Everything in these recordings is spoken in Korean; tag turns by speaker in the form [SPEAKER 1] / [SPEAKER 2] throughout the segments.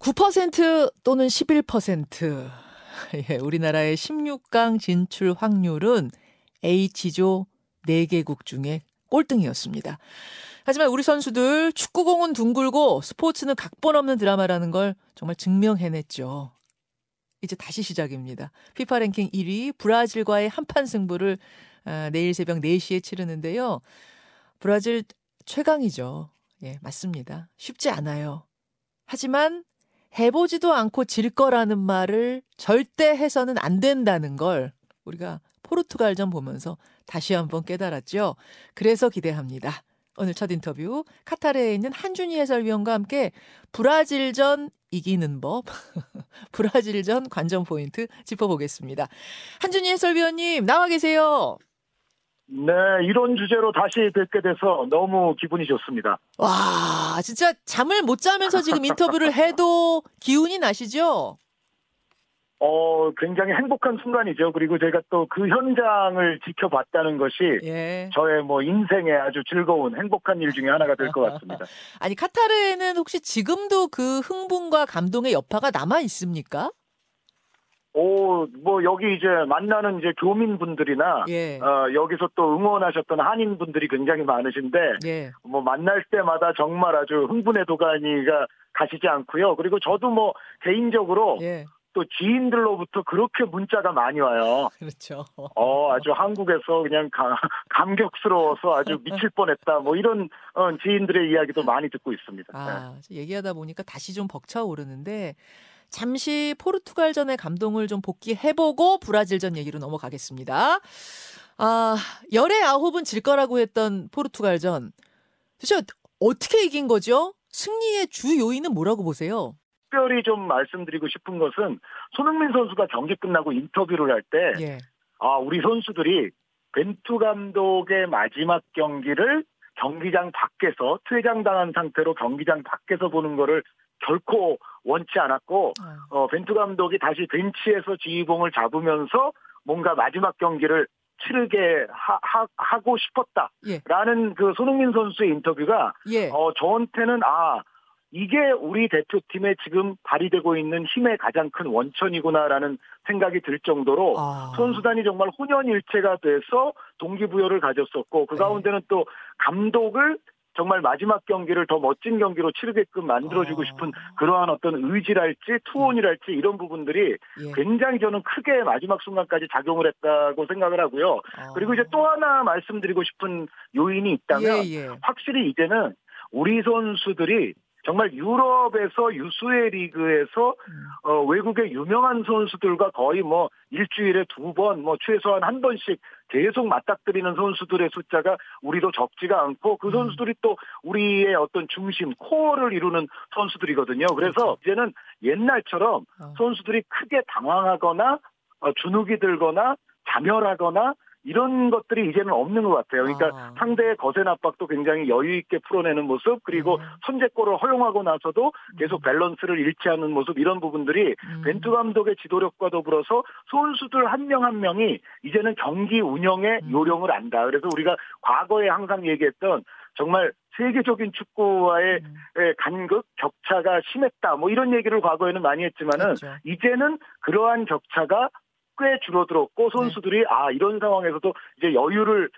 [SPEAKER 1] 9% 또는 11%. 예, 우리나라의 16강 진출 확률은 H조 4개국 중에 꼴등이었습니다. 하지만 우리 선수들 축구공은 둥글고 스포츠는 각본 없는 드라마라는 걸 정말 증명해냈죠. 이제 다시 시작입니다. 피파 랭킹 1위 브라질과의 한판 승부를 아, 내일 새벽 4시에 치르는데요. 브라질 최강이죠. 예, 맞습니다. 쉽지 않아요. 하지만 해보지도 않고 질 거라는 말을 절대 해서는 안 된다는 걸 우리가 포르투갈전 보면서 다시 한번 깨달았죠. 그래서 기대합니다. 오늘 첫 인터뷰 카타르에 있는 한준희 해설위원과 함께 브라질전 이기는 법, 브라질전 관전 포인트 짚어보겠습니다. 한준희 해설위원님 나와 계세요.
[SPEAKER 2] 네, 이런 주제로 다시 뵙게 돼서 너무 기분이 좋습니다.
[SPEAKER 1] 와, 진짜 잠을 못 자면서 지금 인터뷰를 해도 기운이 나시죠?
[SPEAKER 2] 어, 굉장히 행복한 순간이죠. 그리고 제가 또 그 현장을 지켜봤다는 것이 예. 저의 뭐 인생의 아주 즐거운 행복한 일 중에 하나가 될 것 같습니다.
[SPEAKER 1] 아니, 카타르에는 혹시 지금도 그 흥분과 감동의 여파가 남아 있습니까?
[SPEAKER 2] 오, 뭐 여기 이제 만나는 이제 교민분들이나 예. 어, 여기서 또 응원하셨던 한인분들이 굉장히 많으신데 예. 뭐 만날 때마다 정말 아주 흥분의 도가니가 가시지 않고요. 그리고 저도 뭐 개인적으로 예. 또 지인들로부터 그렇게 문자가 많이 와요.
[SPEAKER 1] 그렇죠.
[SPEAKER 2] 어, 아주 한국에서 그냥 가, 감격스러워서 아주 미칠 뻔했다. 뭐 이런 어, 지인들의 이야기도 많이 듣고 있습니다.
[SPEAKER 1] 아, 네. 얘기하다 보니까 다시 좀 벅차오르는데 잠시 포르투갈전의 감동을 좀 복귀해보고 브라질전 얘기로 넘어가겠습니다. 아, 열의 아홉은 질 거라고 했던 포르투갈전. 도대체 어떻게 이긴 거죠? 승리의 주 요인은 뭐라고 보세요?
[SPEAKER 2] 특별히 좀 말씀드리고 싶은 것은 손흥민 선수가 경기 끝나고 인터뷰를 할 때 예. 아, 우리 선수들이 벤투 감독의 마지막 경기를 경기장 밖에서 퇴장당한 상태로 경기장 밖에서 보는 거를 결코 원치 않았고 아. 어, 벤투 감독이 다시 벤치에서 지휘봉을 잡으면서 뭔가 마지막 경기를 치르게 하, 하 고 싶었다라는 예. 그 손흥민 선수의 인터뷰가 예. 어, 저한테는 아 이게 우리 대표팀에 지금 발휘되고 있는 힘의 가장 큰 원천이구나라는 생각이 들 정도로 아. 선수단이 정말 혼연일체가 돼서 동기부여를 가졌었고 그 네. 가운데는 또 감독을 정말 마지막 경기를 더 멋진 경기로 치르게끔 만들어주고 아. 싶은 그러한 어떤 의지랄지 투혼이랄지 이런 부분들이 예. 굉장히 저는 크게 마지막 순간까지 작용을 했다고 생각을 하고요. 아. 그리고 이제 또 하나 말씀드리고 싶은 요인이 있다면 예, 예. 확실히 이제는 우리 선수들이 정말 유럽에서 유수의 리그에서 음. 어, 외국의 유명한 선수들과 거의 뭐 일주일에 두 번, 뭐 최소한 한 번씩 계속 맞닥뜨리는 선수들의 숫자가 우리도 적지가 않고 그 음. 선수들이 또 우리의 어떤 중심, 코어를 이루는 선수들이거든요. 그래서 그렇죠. 이제는 옛날처럼 어. 선수들이 크게 당황하거나 어, 주눅이 들거나 자멸하거나 이런 것들이 이제는 없는 것 같아요. 그러니까 아. 상대의 거센 압박도 굉장히 여유 있게 풀어내는 모습, 그리고 네. 선제골을 허용하고 나서도 계속 음. 밸런스를 잃지 않는 모습 이런 부분들이 음. 벤투 감독의 지도력과 더불어서 선수들 한 명한 한 명이 이제는 경기 운영의 음. 요령을 안다. 그래서 우리가 과거에 항상 얘기했던 정말 세계적인 축구와의 음. 간극 격차가 심했다. 뭐 이런 얘기를 과거에는 많이 했지만은 그렇죠. 이제는 그러한 격차가 꽤 줄어들었고 네. 선수들이 네. 아 이런 상황에서도 이제 여유를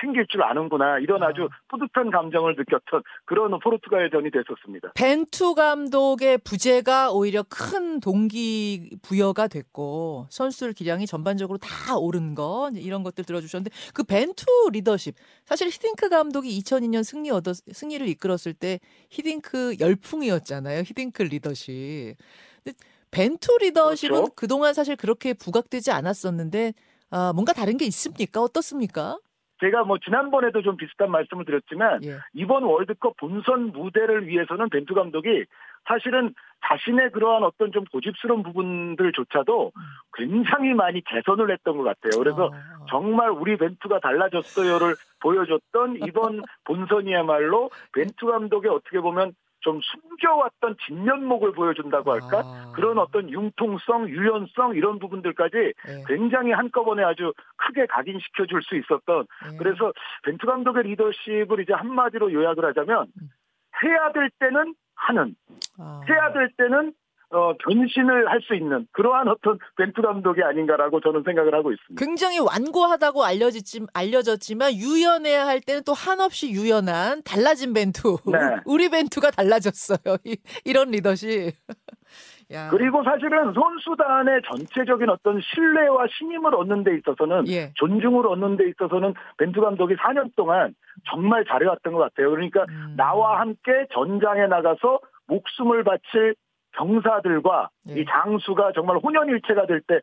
[SPEAKER 2] 챙길 줄 아는구나 이런 아. 아주 뿌듯한 감정을 느꼈던 그런 포르투갈전이 됐었습니다.
[SPEAKER 1] 벤투 감독의 부재가 오히려 큰 동기 부여가 됐고 선수들 기량이 전반적으로 다 오른 거 이런 것들 들어주셨는데 그 벤투 리더십 사실 히딩크 감독이 2002년 승리 얻어 승리를 이끌었을 때 히딩크 열풍이었잖아요. 히딩크 리더십. 근데 벤투 리더십은 그렇죠? 그동안 사실 그렇게 부각되지 않았었는데 아, 뭔가 다른 게 있습니까? 어떻습니까?
[SPEAKER 2] 제가 뭐 지난번에도 좀 비슷한 말씀을 드렸지만 예. 이번 월드컵 본선 무대를 위해서는 벤투 감독이 사실은 자신의 그러한 어떤 좀 고집스러운 부분들조차도 굉장히 많이 개선을 했던 것 같아요. 그래서 아. 정말 우리 벤투가 달라졌어요를 보여줬던 이번 본선이야말로 벤투 감독의 어떻게 보면 좀 숨겨왔던 진면목을 보여준다고 할까 아. 그런 어떤 융통성, 유연성 이런 부분들까지 네. 굉장히 한꺼번에 아주 크게 각인시켜 줄 수 있었던 네. 그래서 벤투 감독의 리더십을 이제 한마디로 요약을 하자면 음. 해야 될 때는 하는 아. 해야 될 때는 어, 변신을 할 수 있는 그러한 어떤 벤투 감독이 아닌가라고 저는 생각을 하고 있습니다.
[SPEAKER 1] 굉장히 완고하다고 알려졌지, 알려졌지만 유연해야 할 때는 또 한없이 유연한 달라진 벤투. 네. 우리 벤투가 달라졌어요. 이, 이런 리더십.
[SPEAKER 2] 야. 그리고 사실은 선수단의 전체적인 어떤 신뢰와 신임을 얻는 데 있어서는 예. 존중을 얻는 데 있어서는 벤투 감독이 4년 동안 정말 잘해왔던 것 같아요. 그러니까 음. 나와 함께 전장에 나가서 목숨을 바칠 병사들과 예. 이 장수가 정말 혼연일체가 될 때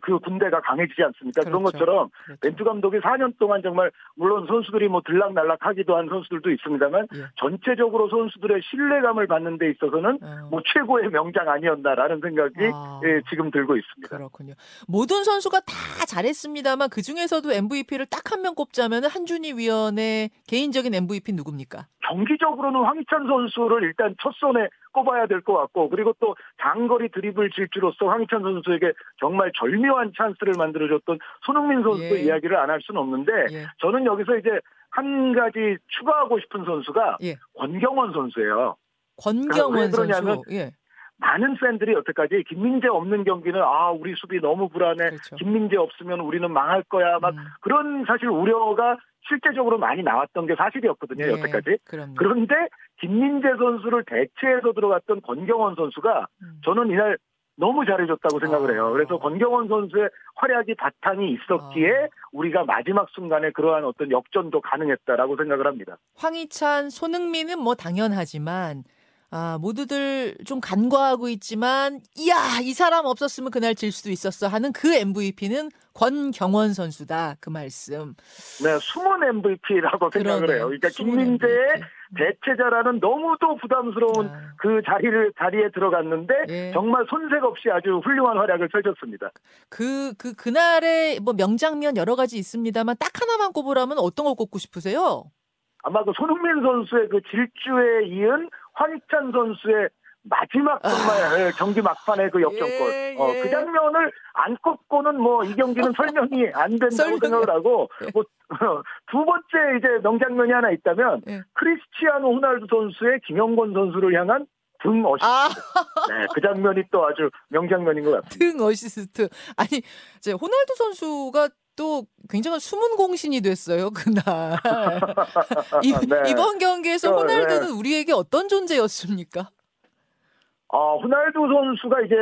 [SPEAKER 2] 그 군대가 강해지지 않습니까? 그렇죠. 그런 것처럼 그렇죠. 벤투 감독이 4년 동안 정말 물론 선수들이 뭐 들락날락하기도 한 선수들도 있습니다만 예. 전체적으로 선수들의 신뢰감을 받는 데 있어서는 어. 뭐 최고의 명장 아니었나라는 생각이 아. 예, 지금 들고 있습니다.
[SPEAKER 1] 그렇군요. 모든 선수가 다 잘했습니다만 그 중에서도 MVP를 딱 한 명 꼽자면 한준희 위원의 개인적인 MVP 누굽니까?
[SPEAKER 2] 경기적으로는 황희찬 선수를 일단 첫 손에 꼽아야 될 것 같고 그리고 또 장거리 드리블 질주로서 황희찬 선수에게 정말 절묘한 찬스를 만들어줬던 손흥민 선수 예. 이야기를 안 할 수는 없는데 예. 저는 여기서 이제 한 가지 추가하고 싶은 선수가 예. 권경원 선수예요.
[SPEAKER 1] 권경원 선수. 예.
[SPEAKER 2] 많은 팬들이 여태까지 김민재 없는 경기는 아 우리 수비 너무 불안해 그렇죠. 김민재 없으면 우리는 망할 거야 막 음. 그런 사실 우려가 실제적으로 많이 나왔던 게 사실이었거든요, 네, 여태까지. 그럼요. 그런데 김민재 선수를 대체해서 들어갔던 권경원 선수가 음. 저는 이날 너무 잘해줬다고 생각을 해요. 아. 그래서 권경원 선수의 활약이 바탕이 있었기에 아. 우리가 마지막 순간에 그러한 어떤 역전도 가능했다라고 생각을 합니다.
[SPEAKER 1] 황희찬, 손흥민은 뭐 당연하지만 아, 모두들 좀 간과하고 있지만, 이야, 이 사람 없었으면 그날 질 수도 있었어 하는 그 MVP는 권경원 선수다. 그 말씀.
[SPEAKER 2] 네, 숨은 MVP라고 생각을 해요. 그러니까 김민재의 대체자라는 너무도 부담스러운 아. 그 자리를, 자리에 들어갔는데, 예. 정말 손색 없이 아주 훌륭한 활약을 펼쳤습니다.
[SPEAKER 1] 그, 그, 그날의 뭐 명장면 여러 가지 있습니다만, 딱 하나만 꼽으라면 어떤 거 꼽고 싶으세요?
[SPEAKER 2] 아마 그 손흥민 선수의 그 질주에 이은 황희찬 선수의 마지막 정말 아. 예, 경기 막판의 그 역전골. 예, 예. 어, 그 장면을 안 꼽고는 뭐 이 경기는 설명이 안 된다고 생각을 하고 예. 뭐두 번째 이제 명장면이 하나 있다면 예. 크리스티아노 호날두 선수의 김영권 선수를 향한 등 어시스트. 아. 네, 그 장면이 또 아주 명장면인 것 같습니다.
[SPEAKER 1] 등 어시스트. 아니, 이제 호날두 선수가 또 굉장한 숨은 공신이 됐어요 그날 이, 네. 번 경기에서 어, 호날두는 네. 우리에게 어떤 존재였습니까?
[SPEAKER 2] 아 호날두 선수가 이제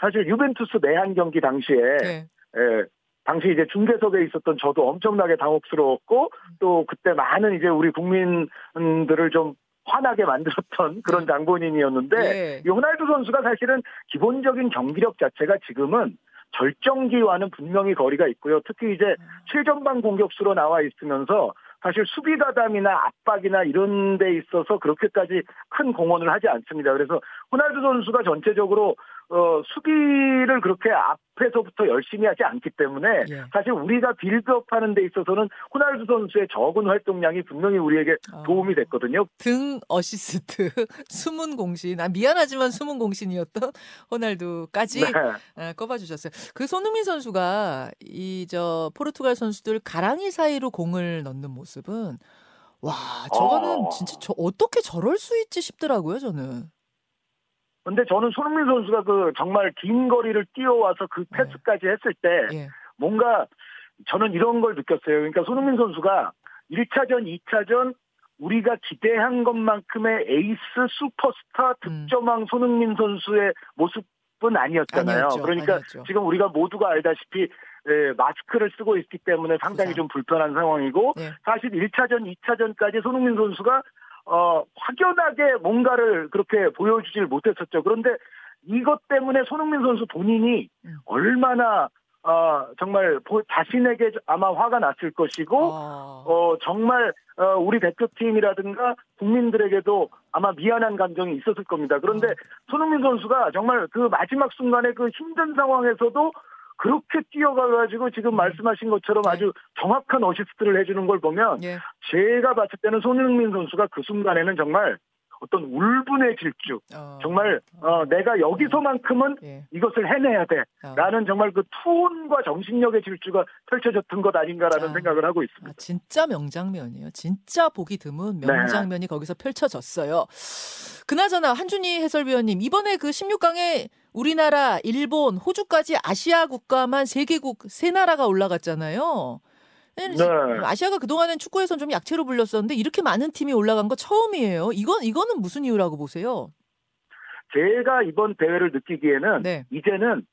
[SPEAKER 2] 사실 유벤투스 내한 경기 당시에 네. 에, 당시 이제 중계석에 있었던 저도 엄청나게 당혹스러웠고 또 그때 많은 이제 우리 국민들을 좀 화나게 만들었던 그런 네. 장본인이었는데 네. 이 호날두 선수가 사실은 기본적인 경기력 자체가 지금은 절정기와는 분명히 거리가 있고요. 특히 이제 음. 최전방 공격수로 나와 있으면서 사실 수비 가담이나 압박이나 이런 데 있어서 그렇게까지 큰 공헌을 하지 않습니다. 그래서 호날두 선수가 전체적으로 어, 수비를 그렇게 앞에서부터 열심히 하지 않기 때문에 예. 사실 우리가 빌드업 하는 데 있어서는 호날두 선수의 적은 활동량이 분명히 우리에게 어. 도움이 됐거든요.
[SPEAKER 1] 등 어시스트 숨은 공신, 아 미안하지만 숨은 공신이었던 호날두까지 네. 아, 꼽아주셨어요. 그 손흥민 선수가 이 저 포르투갈 선수들 가랑이 사이로 공을 넣는 모습은 와 저거는 어. 진짜 저 어떻게 저럴 수 있지 싶더라고요 저는.
[SPEAKER 2] 근데 저는 손흥민 선수가 그 정말 긴 거리를 뛰어와서 그 네. 패스까지 했을 때 예. 뭔가 저는 이런 걸 느꼈어요. 그러니까 손흥민 선수가 1차전, 2차전 우리가 기대한 것만큼의 에이스 슈퍼스타 음. 득점왕 음. 손흥민 선수의 모습은 아니었잖아요. 아니었죠, 그러니까 아니었죠. 지금 우리가 모두가 알다시피 예, 마스크를 쓰고 있기 때문에 상당히. 좀 불편한 상황이고 예. 사실 1차전, 2차전까지 손흥민 선수가 어, 확연하게 뭔가를 그렇게 보여주질 못했었죠. 그런데 이것 때문에 손흥민 선수 본인이 음. 얼마나 어, 정말 자신에게 아마 화가 났을 것이고, 어, 어 정말, 어, 우리 대표팀이라든가 국민들에게도 아마 미안한 감정이 있었을 겁니다. 그런데 어. 손흥민 선수가 정말 그 마지막 순간에 그 힘든 상황에서도 그렇게 뛰어가가지고 지금 음. 말씀하신 것처럼 네. 아주 정확한 어시스트를 해주는 걸 보면 예. 제가 봤을 때는 손흥민 선수가 그 순간에는 정말 어떤 울분의 질주. 어. 정말 어, 내가 여기서만큼은 예. 이것을 해내야 돼라는 어. 정말 그 투혼과 정신력의 질주가 펼쳐졌던 것 아닌가라는 아. 생각을 하고 있습니다. 아,
[SPEAKER 1] 진짜 명장면이에요. 진짜 보기 드문 네. 명장면이 네. 거기서 펼쳐졌어요. 그나저나 한준희 해설위원님 이번에 그 16강에 우리나라, 일본, 호주까지 아시아 국가만 3개국, 3나라가 올라갔잖아요. 네. 아시아가 그동안엔 축구에선 좀 약체로 불렸었는데 이렇게 많은 팀이 올라간 거 처음이에요. 이건 이거는 무슨 이유라고 보세요?
[SPEAKER 2] 제가 이번 대회를 느끼기에는 네. 이제는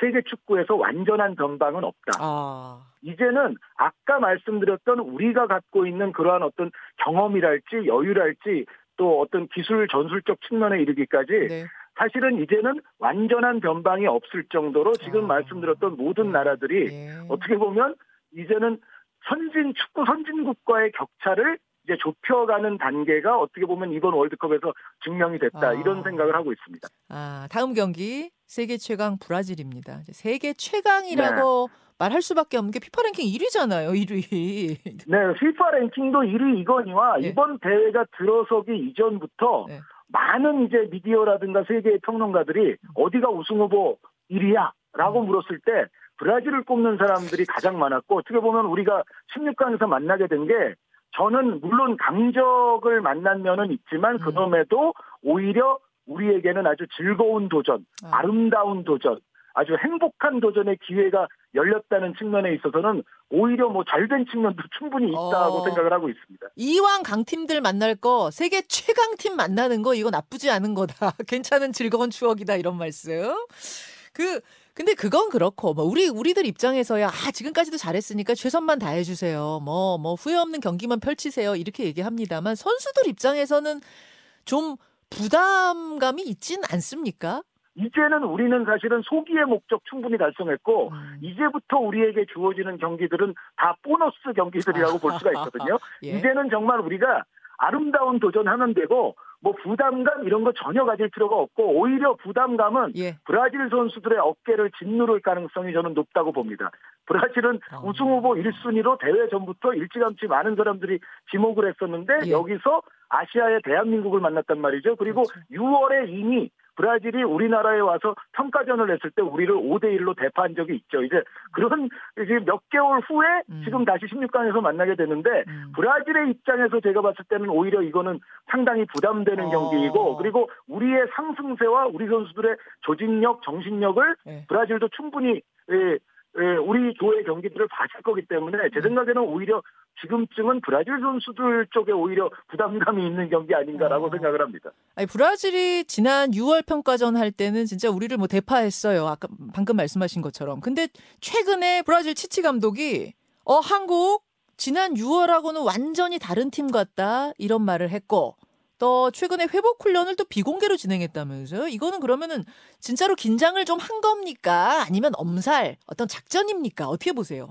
[SPEAKER 2] 세계 축구에서 완전한 전방은 없다. 아. 이제는 아까 말씀드렸던 우리가 갖고 있는 그러한 어떤 경험이랄지 여유랄지 또 어떤 기술 전술적 측면에 이르기까지 네. 사실은 이제는 완전한 변방이 없을 정도로 지금 아. 말씀드렸던 모든 네. 나라들이 예. 어떻게 보면 이제는 선진 축구 선진국과의 격차를 이제 좁혀가는 단계가 어떻게 보면 이번 월드컵에서 증명이 됐다 아. 이런 생각을 하고 있습니다.
[SPEAKER 1] 아 다음 경기 세계 최강 브라질입니다. 세계 최강이라고 네. 말할 수밖에 없는 게 피파 랭킹 1위잖아요. 1위.
[SPEAKER 2] 네, 피파 랭킹도 1위 이거니와 네. 이번 대회가 들어서기 이전부터 네. 많은 이제 미디어라든가 세계의 평론가들이 음. 어디가 우승 후보 1위야 라고 음. 물었을 때 브라질을 꼽는 사람들이 가장 많았고 어떻게 보면 우리가 16강에서 만나게 된 게 저는 물론 강적을 만난 면은 있지만 음. 그놈에도 오히려 우리에게는 아주 즐거운 도전, 아. 름다운 도전, 아주 행복한 도전의 기회가 열렸다는 측면에 있어서는 오히려 뭐 잘된 측면도 충분히 있다고 어. 생각을 하고 있습니다.
[SPEAKER 1] 이왕 강팀들 만날 거 세계 최강팀 만나는 거 이거 나쁘지 않은 거다. 괜찮은 즐거운 추억이다 이런 말씀. 그 근데 그건 그렇고 뭐 우리 우리들 입장에서야 아 지금까지도 잘했으니까 최선만 다해 주세요. 뭐뭐 뭐 후회 없는 경기만 펼치세요. 이렇게 얘기합니다만 선수들 입장에서는 좀 부담감이 있진 않습니까?
[SPEAKER 2] 이제는 우리는 사실은 소기의 목적 충분히 달성했고 음. 이제부터 우리에게 주어지는 경기들은 다 보너스 경기들이라고 볼 수가 있거든요. 예. 이제는 정말 우리가 아름다운 도전하면 되고 뭐 부담감 이런 거 전혀 가질 필요가 없고 오히려 부담감은 예. 브라질 선수들의 어깨를 짓누를 가능성이 저는 높다고 봅니다. 브라질은 어. 우승 후보 1순위로 대회 전부터 일찌감치 많은 사람들이 지목을 했었는데 예. 여기서 아시아의 대한민국을 만났단 말이죠. 그리고 그렇죠. 6월에 이미 브라질이 우리나라에 와서 평가전을 했을 때 우리를 5대 1로 대파한 적이 있죠. 이제 그런 이제 몇 개월 후에 음. 지금 다시 16강에서 만나게 되는데 음. 브라질의 입장에서 제가 봤을 때는 오히려 이거는 상당히 부담되는 어. 경기이고 그리고 우리의 상승세와 우리 선수들의 조직력, 정신력을 네. 브라질도 충분히 예, 예, 우리 조의 경기들을 봐줄 거기 때문에 제 음. 생각에는 오히려 지금쯤은 브라질 선수들 쪽에 오히려 부담감이 있는 경기 아닌가라고 어. 생각을 합니다.
[SPEAKER 1] 아니, 브라질이 지난 6월 평가전 할 때는 진짜 우리를 뭐 대파했어요. 아까 방금 말씀하신 것처럼. 근데 최근에 브라질 치치 감독이 어 한국 지난 6월하고는 완전히 다른 팀 같다 이런 말을 했고 또 최근에 회복 훈련을 또 비공개로 진행했다면서요? 이거는 그러면은 진짜로 긴장을 좀 한 겁니까? 아니면 엄살 어떤 작전입니까? 어떻게 보세요?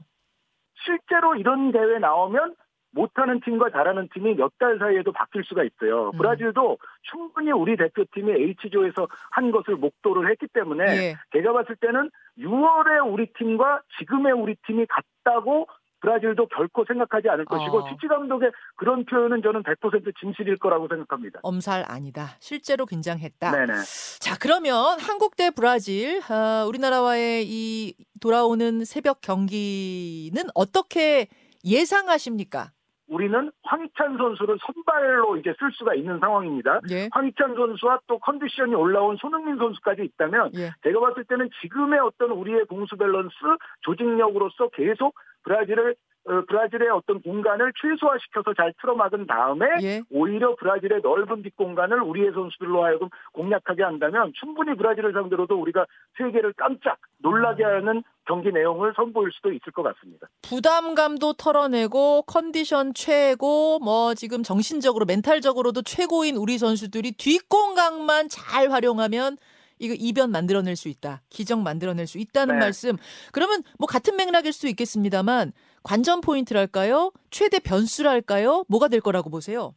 [SPEAKER 2] 실제로 이런 대회 나오면 못하는 팀과 잘하는 팀이 몇 달 사이에도 바뀔 수가 있어요. 음. 브라질도 충분히 우리 대표팀이 H조에서 한 것을 목도를 했기 때문에 예. 제가 봤을 때는 6월에 우리 팀과 지금의 우리 팀이 같다고 브라질도 결코 생각하지 않을 것이고 어. 치치 감독의 그런 표현은 저는 100% 진실일 거라고 생각합니다.
[SPEAKER 1] 엄살 아니다. 실제로 긴장했다. 네네. 자 그러면 한국 대 브라질 어, 우리나라와의 이 돌아오는 새벽 경기는 어떻게 예상하십니까?
[SPEAKER 2] 우리는 황희찬 선수를 선발로 이제 쓸 수가 있는 상황입니다. 예. 황희찬 선수와 또 컨디션이 올라온 손흥민 선수까지 있다면 예. 제가 봤을 때는 지금의 어떤 우리의 공수 밸런스 조직력으로서 계속 브라질을 어, 브라질의 어떤 공간을 최소화시켜서 잘 틀어막은 다음에 예. 오히려 브라질의 넓은 뒷 공간을 우리의 선수들로 하여금 공략하게 한다면 충분히 브라질을 상대로도 우리가 세계를 깜짝 놀라게 음. 하는 경기 내용을 선보일 수도 있을 것 같습니다.
[SPEAKER 1] 부담감도 털어내고 컨디션 최고 뭐 지금 정신적으로 멘탈적으로도 최고인 우리 선수들이 뒷공간만 잘 활용하면 이거 이변 만들어낼 수 있다. 기적 만들어낼 수 있다는 네. 말씀. 그러면 뭐 같은 맥락일 수 있겠습니다만 관전 포인트랄까요? 최대 변수랄까요? 뭐가 될 거라고 보세요?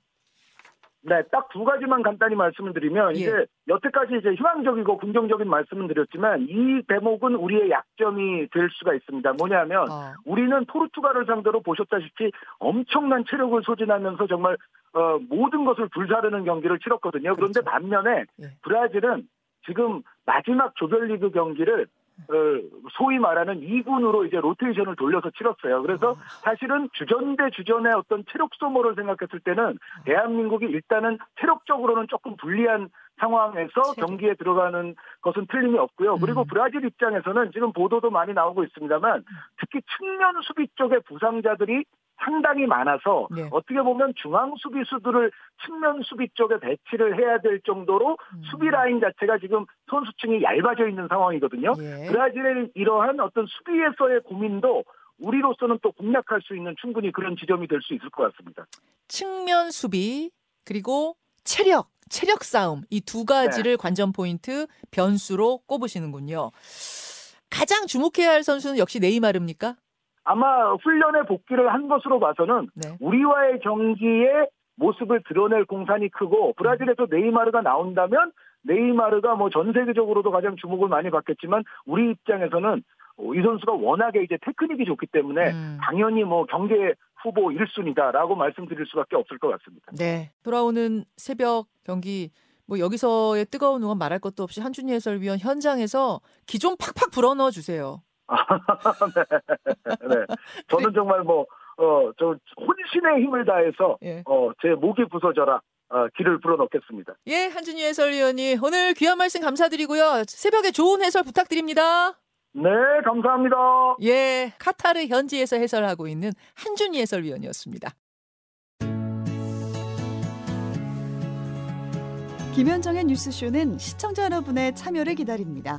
[SPEAKER 2] 네, 딱 두 가지만 간단히 말씀을 드리면 예. 이제 여태까지 이제 희망적이고 긍정적인 말씀을 드렸지만 이 대목은 우리의 약점이 될 수가 있습니다. 뭐냐면 어. 우리는 포르투갈을 상대로 보셨다시피 엄청난 체력을 소진하면서 정말 어, 모든 것을 불사르는 경기를 치렀거든요. 그런데 그렇죠. 반면에 예. 브라질은 지금 마지막 조별리그 경기를 어, 소위 말하는 2군으로 이제 로테이션을 돌려서 치렀어요. 그래서 아. 사실은 주전 대 주전의 어떤 체력 소모를 생각했을 때는 대한민국이 일단은 체력적으로는 조금 불리한 상황에서 경기에 들어가는 것은 틀림이 없고요. 그리고 음. 브라질 입장에서는 지금 보도도 많이 나오고 있습니다만 음. 특히 측면 수비 쪽의 부상자들이 상당히 많아서 네. 어떻게 보면 중앙 수비수들을 측면 수비 쪽에 배치를 해야 될 정도로 음. 수비 라인 자체가 지금 선수층이 얇아져 있는 상황이거든요. 예. 브라질의 이러한 어떤 수비에서의 고민도 우리로서는 또 공략할 수 있는 충분히 그런 지점이 될 수 있을 것 같습니다.
[SPEAKER 1] 측면 수비 그리고 체력, 체력 싸움 이 두 가지를 네. 관전 포인트 변수로 꼽으시는군요. 가장 주목해야 할 선수는 역시 네이마르입니까?
[SPEAKER 2] 아마 훈련에 복귀를 한 것으로 봐서는 네. 우리와의 경기에 모습을 드러낼 공산이 크고 브라질에서 네이마르가 나온다면 네이마르가 뭐 전 세계적으로도 가장 주목을 많이 받겠지만 우리 입장에서는 이 선수가 워낙에 이제 테크닉이 좋기 때문에 음. 당연히 뭐 경계 후보 1순위다라고 말씀드릴 수밖에 없을 것 같습니다.
[SPEAKER 1] 네. 돌아오는 새벽 경기 뭐 여기서의 뜨거운 응원 말할 것도 없이 한준희 해설위원 현장에서 기좀 팍팍 불어넣어 주세요.
[SPEAKER 2] 네. 네. 저는 정말 뭐, 어, 저 혼신의 힘을 다해서, 예. 어, 제 목이 부서져라. 어, 길을 불어넣겠습니다.
[SPEAKER 1] 예, 한준희 해설위원이 오늘 귀한 말씀 감사드리고요. 새벽에 좋은 해설 부탁드립니다.
[SPEAKER 2] 네, 감사합니다.
[SPEAKER 1] 예, 카타르 현지에서 해설하고 있는 한준희 해설위원이었습니다.
[SPEAKER 3] 김현정의 뉴스쇼는 시청자 여러분의 참여를 기다립니다.